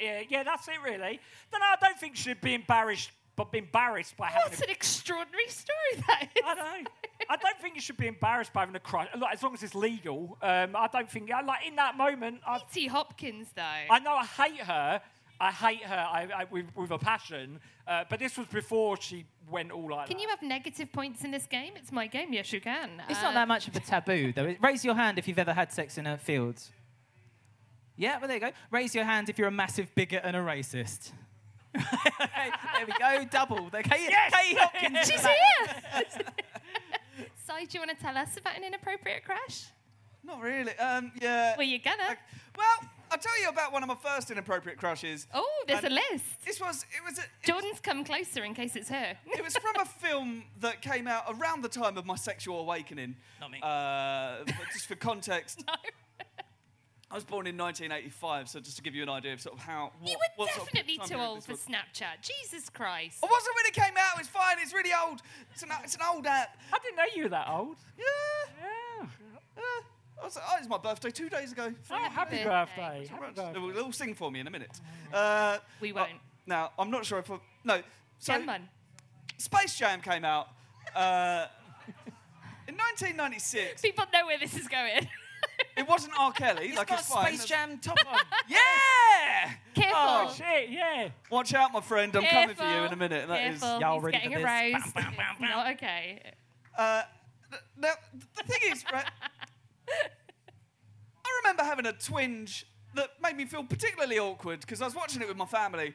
yeah, [LAUGHS] yeah, that's it really. No, I don't think she'd be embarrassed, but be embarrassed by having. what A, an extraordinary story that is. I don't know. I don't think you should be embarrassed by having a crush. Like, as long as it's legal. Um, I don't think. Like in that moment, I, T. Hopkins, though. I know I hate her. I hate her I, I, with, with a passion. Uh, but this was before she went all like can that. you have negative points in this game? It's my game. Yes, you can. It's Uh, not that much of a taboo, though. Raise your hand if you've ever had sex in a field. Yeah, well, there you go. Raise your hand if you're a massive bigot and a racist. [LAUGHS] there we go, double. Okay, Yes! Kay Hopkins. She's here. [LAUGHS] [LAUGHS] Si, do you want to tell us about an inappropriate crush? Not really. Um, yeah. Well, you're gonna. Well, I'll tell you about one of my first inappropriate crushes. Oh, there's a list. This was it was a, it, Jordan's come closer in case it's her. it was from a film that came out around the time of my sexual awakening. Not me. Uh, but just for context, [LAUGHS] No. I was born in 1985, so just to give you an idea of sort of how. What, You were what sort of definitely too old for was. Snapchat. Jesus Christ. I wasn't when it came out. It's fine. It's really old. It's an, it's an old app. I didn't know you were that old. Yeah. Yeah. yeah. I was, oh, it's my birthday two days ago. Oh, happy birthday. birthday. Very Happy much. birthday. They'll, they'll sing for me in a minute. Uh, We oh, won't. now, I'm not sure if. I, no. So, Jam man. Space Jam came out uh, [LAUGHS] in 1996. People know where this is going. [LAUGHS] It wasn't R. Kelly. He's like got it's fine. Space Jam top on. [LAUGHS] Yeah. Careful. Oh, shit, yeah. Watch out, my friend. I'm coming for you in a minute. and That is. Careful. Y'all He's ready getting for this? aroused. Bam, bam, bam, It's not okay. Uh, th- now, the thing is, right? I remember having a twinge that made me feel particularly awkward because I was watching it with my family.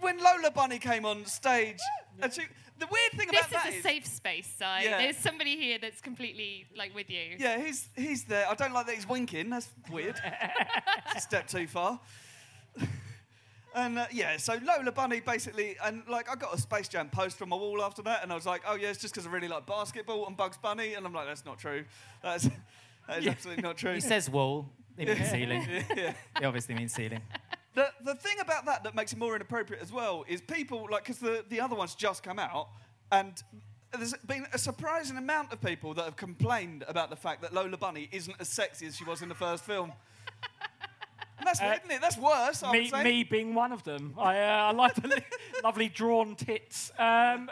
When Lola Bunny came on stage, and she, the weird thing This about that is a is, a safe space, Si. Yeah. There's somebody here that's completely like with you. yeah, he's he's there. I don't like that he's winking. That's weird. [LAUGHS] it's a step too far. And uh, yeah, so Lola Bunny basically, and like I got a Space Jam poster on my wall after that, and I was like, oh yeah, it's just because I really like basketball and Bugs Bunny, and I'm like, that's not true. That's [LAUGHS] that is absolutely not true. He says wall. He means ceiling. [LAUGHS] yeah. He obviously means ceiling. The, the thing about that that makes it more inappropriate as well is people, like, because the, the other one's just come out, and there's been a surprising amount of people that have complained about the fact that Lola Bunny isn't as sexy as she was in the first film. And that's weird, isn't it? That's worse, I Me, would say. me being one of them. I, uh, I like the li- [LAUGHS] lovely drawn tits. Um,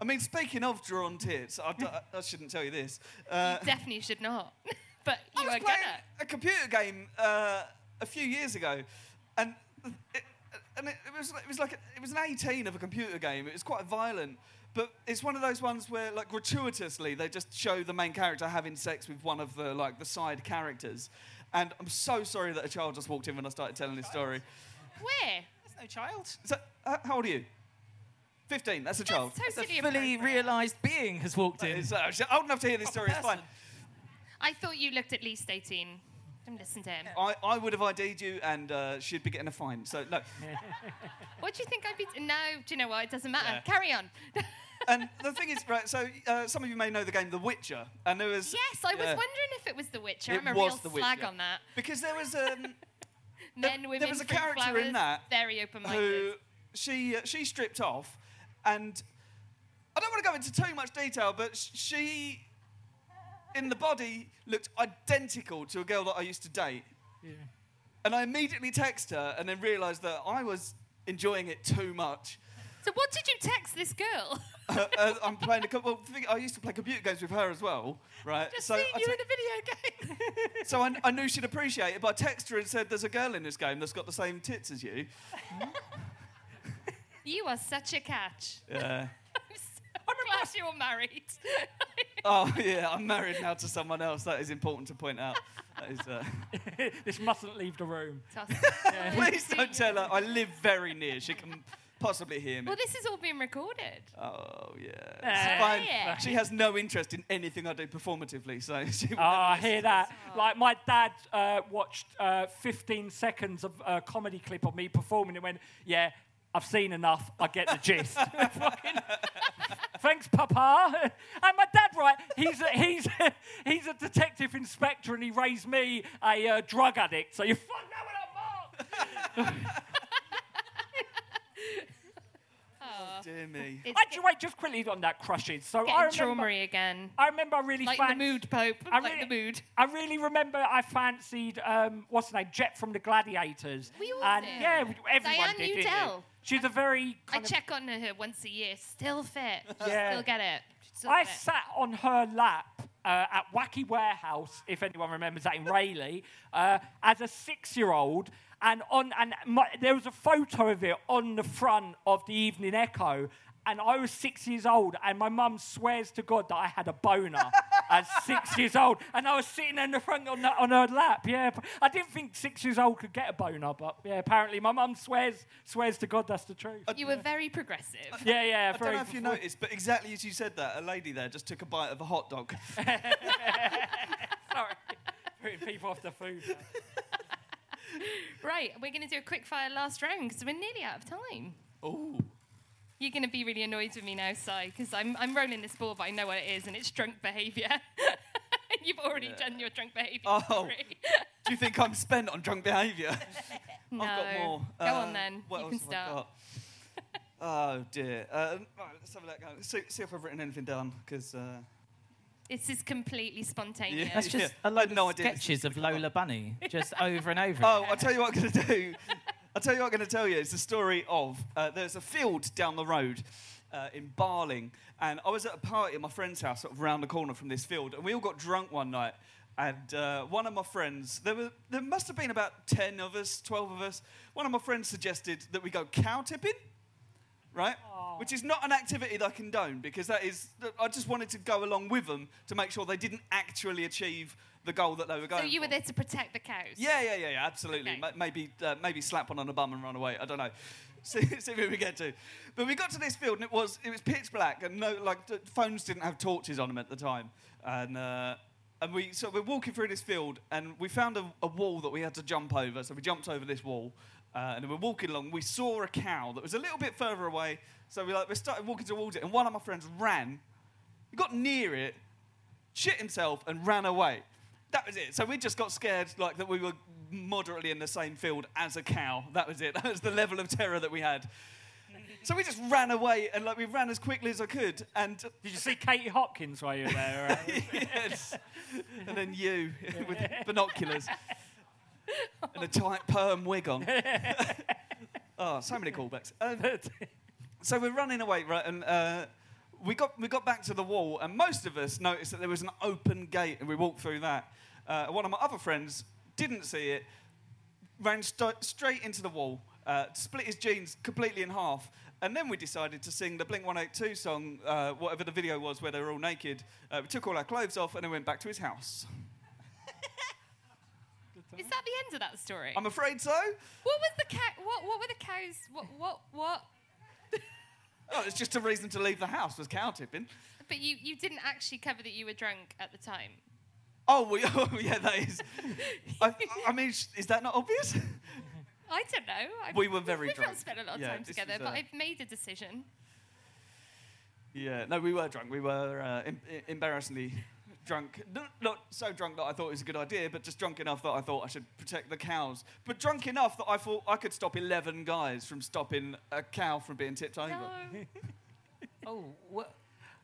I mean, speaking of drawn tits, I, d- I shouldn't tell you this. Uh, You definitely should not. [LAUGHS] but I you was playing gonna. a computer game uh, a few years ago, and it, and it, it was it was like a, it was an 18 of a computer game. It was quite violent, but it's one of those ones where like gratuitously they just show the main character having sex with one of the like the side characters. And I'm so sorry that a child just walked in when I started telling this story. Where? There's no child. So, uh, how old are you? 15. That's a child. That's totally A fully appropriate. realised being has walked in. It's, uh, she's old enough to hear this story. It's fine. I thought you looked at least 18. Don't listen to him. I, I would have ID'd you, and uh, she'd be getting a fine. So no. What do you think I'd be? no, do you know what? It doesn't matter. Yeah. Carry on. [LAUGHS] and the thing is, right? So uh, some of you may know the game The Witcher, and there was yes, I was yeah. wondering if it was The Witcher. It I'm a was real The slag on that. because there was um, [LAUGHS] Men, there was a character flowers, in that Very open-minded. who she uh, she stripped off, and I don't want to go into too much detail, but she in the body looked identical to a girl that I used to date. And I immediately texted her and then realised that I was enjoying it too much. So what did you text this girl? [LAUGHS] [LAUGHS] uh, uh, I'm playing a couple. Well, thing- I used to play computer games with her as well, right? Just so seeing I you te- in a video game. [LAUGHS] so I, I knew she'd appreciate it, but I texted her and said, "There's a girl in this game that's got the same tits as you." [LAUGHS] you are such a catch. Yeah. I'm so glad you're married. oh yeah, I'm married now to someone else. That is important to point out. That is. Uh, this mustn't leave the room. please don't tell her. I live very near. She can possibly hear me. well, this is all being recorded. Oh yeah. Yeah. Fine. Yeah. She has no interest in anything I do performatively, so [LAUGHS] she. Oh, I hear listen to that. Like my dad uh, watched uh, 15 seconds of a comedy clip of me performing and went, "Yeah, I've seen enough. I get the gist." [LAUGHS] [LAUGHS] Thanks, Papa. And my dad, right? He's a, he's he's a detective inspector, and he raised me a uh, drug addict. So you fuck know what I'm Oh, dear me. It's Actually, wait, just quickly on that crushes. So I getting remember, traumery again. I remember I really Like fan- the mood, Pope. I like really, the mood. I really remember I fancied um, what's her name, Jet from the Gladiators. We all and did. yeah, everyone Diane did. didn't Youdale. it? She's a very. I Kind of, check on her once a year. Still fit. [LAUGHS] Yeah. Still get it. Still I get it. sat on her lap uh, at Wacky Warehouse, if anyone remembers that in Rayleigh, uh, as a six-year-old, and on and my, there was a photo of it on the front of the Evening Echo. And I was six years old, and my mum swears to God that I had a boner [LAUGHS] at six years old. And I was sitting in the front on, the, on her lap. Yeah, I didn't think six years old could get a boner, but yeah, apparently my mum swears swears to God that's the truth. You were very progressive. Yeah, yeah. I very don't know if you noticed, but exactly as you said that, a lady there just took a bite of a hot dog. [LAUGHS] Sorry, putting people off the food. [LAUGHS] [LAUGHS] Right, we're going to do a quick fire last round because we're nearly out of time. Oh. You're going to be really annoyed with me now, Si, because I'm, I'm rolling this ball, but I know what it is, and it's drunk behaviour. And [LAUGHS] you've already done your drunk behaviour. Oh. [LAUGHS] Do you think I'm spent on drunk behaviour? no. I've got more. Go Uh, on then. What you else can have I start. got? Oh dear. Uh, right, let's have a look. See, see if I've written anything down, because. Uh, This is completely spontaneous. Yeah. That's just Yeah. a load I had no of idea sketches of Lola Bunny, just over and over. Oh, I'll tell you what I'm going to do. [LAUGHS] I'll tell you what I'm going to tell you. It's the story of uh, there's a field down the road uh, in Barling, and I was at a party at my friend's house, sort of round the corner from this field, and we all got drunk one night. And uh, one of my friends, there, were, there must have been about 10 of us, 12 of us. One of my friends suggested that we go cow tipping, right? Which is not an activity that I condone because that is, I just wanted to go along with them to make sure they didn't actually achieve the goal that they were going So you for. were there to protect the cows? Yeah, yeah, yeah, yeah absolutely. Okay. Ma- Maybe, uh, maybe slap one on the bum and run away. I don't know. [LAUGHS] See, see where we get to. But we got to this field and it was it was pitch black and no like the phones didn't have torches on them at the time. And uh, and we so we're walking through this field and we found a, a wall that we had to jump over. So we jumped over this wall. Uh, and we're walking along. We saw a cow that was a little bit further away. So we like we started walking towards it, and one of my friends ran. He got near it, shit himself, and ran away. That was it. So we just got scared, like that we were moderately in the same field as a cow. That was it. [LAUGHS] That was the level of terror that we had. So we just ran away, and like we ran as quickly as I could. And Did you see Katie Hopkins while you were there? [LAUGHS] yes, and then you [LAUGHS] with binoculars and a tight perm wig on. [LAUGHS] oh, so many callbacks. Um, so we're running away, right? And uh, we got we got back to the wall, and most of us noticed that there was an open gate, and we walked through that. Uh, one of my other friends didn't see it, ran st- straight into the wall, uh, split his jeans completely in half. And then we decided to sing the Blink 182 song, uh, whatever the video was where they were all naked. Uh, we took all our clothes off and then went back to his house. Is that the end of that story? I'm afraid so. what was the cow? What, what were the cows? What? What? What? [LAUGHS] Oh, it's just a reason to leave the house was cow tipping. But you, you didn't actually cover that you were drunk at the time. Oh, [LAUGHS] oh yeah, that is. I, I mean, is that not obvious? [LAUGHS] I don't know. I've, We were very drunk. we've drunk. not spent a lot of Yeah, time together, was, but uh, I've made a decision. yeah, no, we were drunk. We were uh, em- embarrassingly drunk. Not so drunk that I thought it was a good idea, but just drunk enough that I thought I should protect the cows. But drunk enough that I thought I could stop 11 guys from stopping a cow from being tipped over. No. [LAUGHS] Oh, what?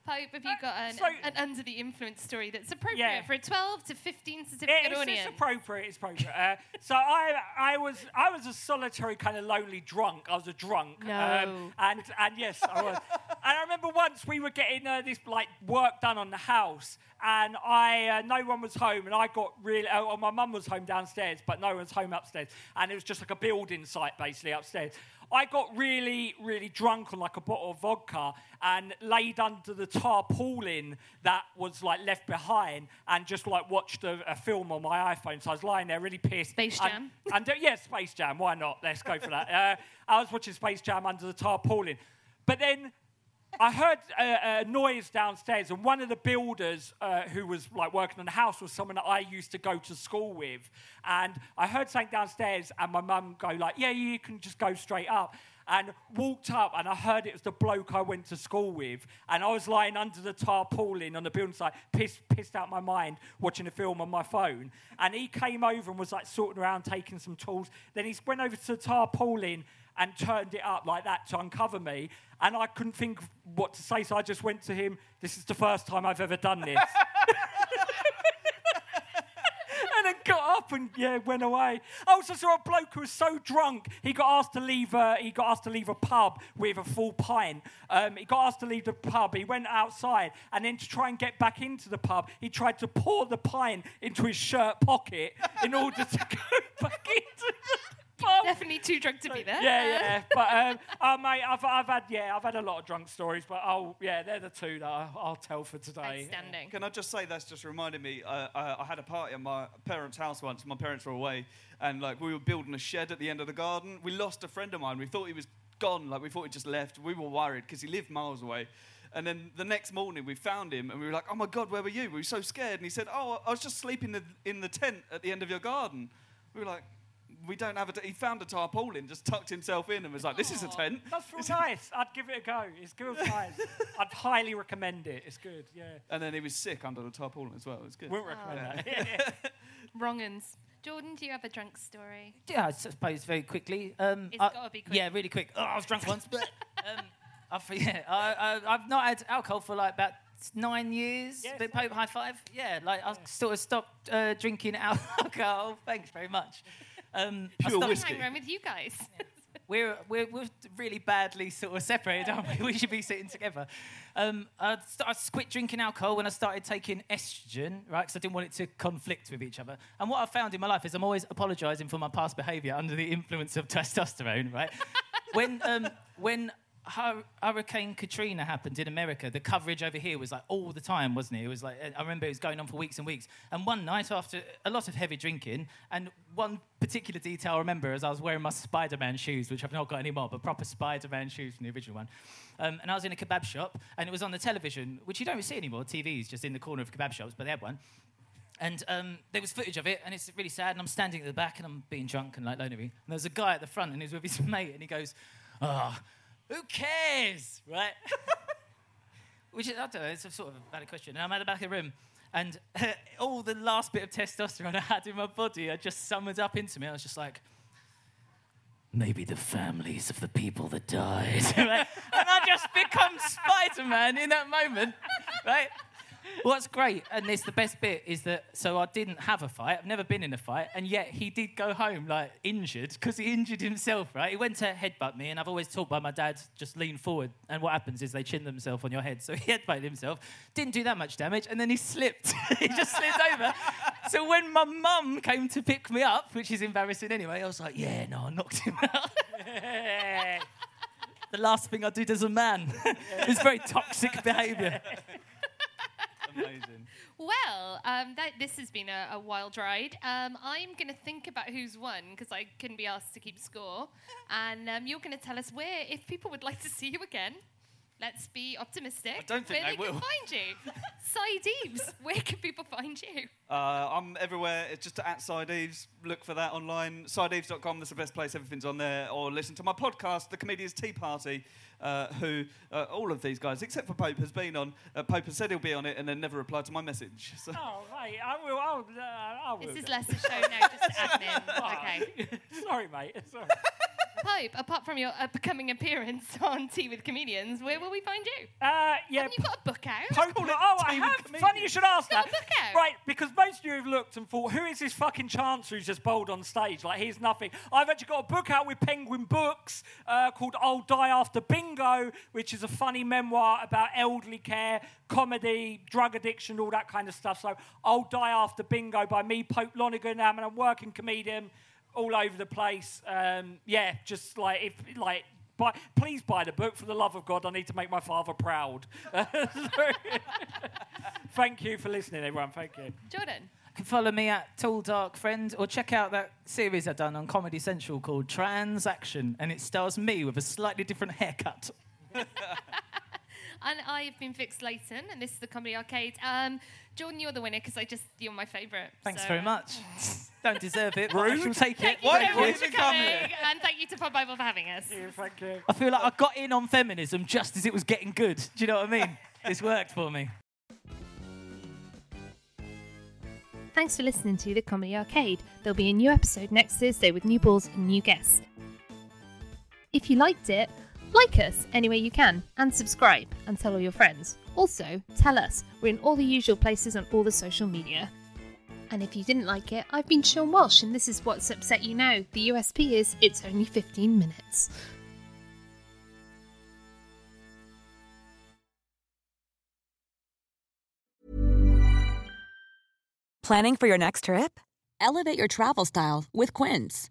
Pope, have you got an, so- an under the influence story that's appropriate Yeah. for a 12 to 15 It- certificate it's, audience? it's appropriate. It's appropriate. Uh, so I, I was, I was a solitary kind of lonely drunk. I was a drunk. Um, and and yes, I was. And I remember once we were getting uh, this like work done on the house, and I, uh, no one was home, and I got really. Oh, well, my mum was home downstairs, but no one's home upstairs, and it was just like a building site basically upstairs. I got really, really drunk on like a bottle of vodka and laid under the tarpaulin that was like left behind and just like watched a, a film on my iPhone. So I was lying there really pissed. Space And- Jam. And, uh, yeah, Space Jam. Why not? Let's go for that. [LAUGHS] Uh, I was watching Space Jam under the tarpaulin. But then I heard a, a noise downstairs, and one of the builders uh, who was like working on the house was someone that I used to go to school with. And I heard something downstairs, and my mum go like, "Yeah, you can just go straight up." And walked up, and I heard it was the bloke I went to school with, and I was lying under the tarpaulin on the building site, pissed, pissed out my mind, watching a film on my phone. And he came over and was like sorting around, taking some tools. Then he went over to the tarpaulin and turned it up like that to uncover me. And I couldn't think what to say, so I just went to him. This is the first time I've ever done this. [LAUGHS] and then got up and yeah, went away. I also saw a bloke who was so drunk he got asked to leave. A, he got asked to leave a pub with a full pint. Um, he got asked to leave the pub. He went outside and then to try and get back into the pub, he tried to pour the pint into his shirt pocket in order to [LAUGHS] go back into the pub. Definitely too drunk to be there. Yeah, yeah. But um, oh, mate, I've, I've had yeah, I've had a lot of drunk stories, but oh yeah, they're the two that I, I'll tell for today. Outstanding. Can I just say that's just reminded me? Uh, I, I had a party at my parents' house once. My parents were away, and like we were building a shed at the end of the garden. We lost a friend of mine. We thought he was gone. Like we thought he just left. We were worried because he lived miles away. And then the next morning we found him, and we were like, "Oh my God, where were you?" We were so scared. And he said, "Oh, I was just sleeping in the, in the tent at the end of your garden." We were like. We don't have a. T-. He found a tarpaulin, just tucked himself in, and was like, "This is a tent." That's real [LAUGHS] nice. I'd give it a go. It's good [LAUGHS] nice. I'd highly recommend it. It's good. Yeah. And then he was sick under the tarpaulin as well. It's good. Wouldn't recommend that. [LAUGHS] Wrong uns. Jordan, do you have a drunk story? Yeah, I suppose very quickly. Um, It's I- gotta be quick. Yeah, really quick. Oh, I was drunk once, but um, I've, yeah, I, I, I've not had alcohol for like about nine years. Yeah, but. Pope high five. Yeah, like I sort of stopped uh, drinking alcohol. Thanks very much. Um, I Pure stopped- whiskey. Hang around with you guys. [LAUGHS] We're, we're, we're really badly sort of separated, aren't we? [LAUGHS] We should be sitting together. Um, I, st- I quit drinking alcohol when I started taking estrogen, right? Because I didn't want it to conflict with each other. And what I've found in my life is I'm always apologising for my past behaviour under the influence of [LAUGHS] testosterone, right? when um, when Hur- Hurricane Katrina happened in America, the coverage over here was like all the time, wasn't it? It was like I remember it was going on for weeks and weeks. And one night after a lot of heavy drinking, and one particular detail I remember is I was wearing my Spider-Man shoes, which I've not got anymore, but proper Spider-Man shoes from the original one. Um, and I was in a kebab shop, and it was on the television, which you don't see anymore. TV's just in the corner of kebab shops, but they had one. And um, there was footage of it, and it's really sad. And I'm standing at the back, and I'm being drunk and like lonely. And there's a guy at the front, and he's with his [LAUGHS] mate, and he goes, "Ah, who cares, right?" [LAUGHS] Which is, I don't know, it's a sort of a valid question. And I'm at the back of the room, and [LAUGHS] all the last bit of testosterone [LAUGHS] I had in my body, I just summoned up into me. I was just like, maybe the families of the people that died. right? And I just become Spider Man in that moment, right? What's great, and it's the best bit, is that so I didn't have a fight. I've never been in a fight, and yet he did go home like injured because he injured himself. Right? He went to headbutt me, and I've always taught by my dad just lean forward, and what happens is they chin themselves on your head. So [LAUGHS] he headbutted himself, didn't do that much damage, and then he slipped. [LAUGHS] he just slipped over, so when my mum came to pick me up, which is embarrassing anyway, I was like, yeah, no, I knocked him out. [LAUGHS] the last thing I did as a man. it's very toxic behaviour. Amazing. [LAUGHS] Well, um, that, this has been a, a wild ride. Um, I'm going to think about who's won because I couldn't be asked to keep score. [LAUGHS] And um, you're going to tell us where, if people would like to see you again, let's be optimistic. I don't think where they they, can find you. [LAUGHS] Si Deaves, where can people find you? Uh, I'm everywhere. It's just at Si Deaves. Look for that online. SideEves.com. That's the best place. Everything's on there. Or listen to my podcast, The Comedians Tea Party, uh, who uh, all of these guys, except for Pope, has been on. Uh, Pope has said he'll be on it and then never replied to my message. So. Oh, mate, I will. I'll, uh, I will. This is less a show now, just admin. [LAUGHS] Okay. [LAUGHS] Sorry, mate. Sorry. Pope, apart from your upcoming appearance [LAUGHS] on Tea with Comedians, where will we find you? Uh, yeah. Haven't you got a book out? Pope- oh, I have. Comedians. Funny you should ask Got that. a book out? Right, because most of you have looked and thought, who is this fucking chancer who's just bowled on stage? Like, he's nothing. I've actually got a book out with Penguin Books uh, called I'll Die After Bingo, which is a funny memoir about elderly care, comedy, drug addiction, all that kind of stuff. So, I'll Die After Bingo by me, Pope Lonergan. I'm a working comedian all over the place. Um, yeah, just like, if, like, Buy, please buy the book for the love of God. I need to make my father proud. [LAUGHS] Thank you for listening, everyone. Thank you. Jordan. You can follow me at Tall Dark Friend or check out that series I've done on Comedy Central called Transaction, and it stars me with a slightly different haircut. [LAUGHS] And I've been Vix Leyton, and this is the Comedy Arcade. Um, Jordan, you're the winner because I just you're my favourite. Thanks so, very much. [LAUGHS] Don't deserve it, but I shall take it. Thank you Why so you for coming, and thank you to Podbible for having us. Thank you. I feel like I got in on feminism just as it was getting good. Do you know what I mean? It's worked for me. Thanks for listening to the Comedy Arcade. There'll be a new episode next Thursday with new balls and new guests. If you liked it, like us any way you can and subscribe and tell all your friends. Also, tell us. We're in all the usual places on all the social media. And if you didn't like it, I've been Sean Walsh and this is what's upset you now. The USP is it's only 15 minutes. Planning for your next trip? Elevate your travel style with Quince.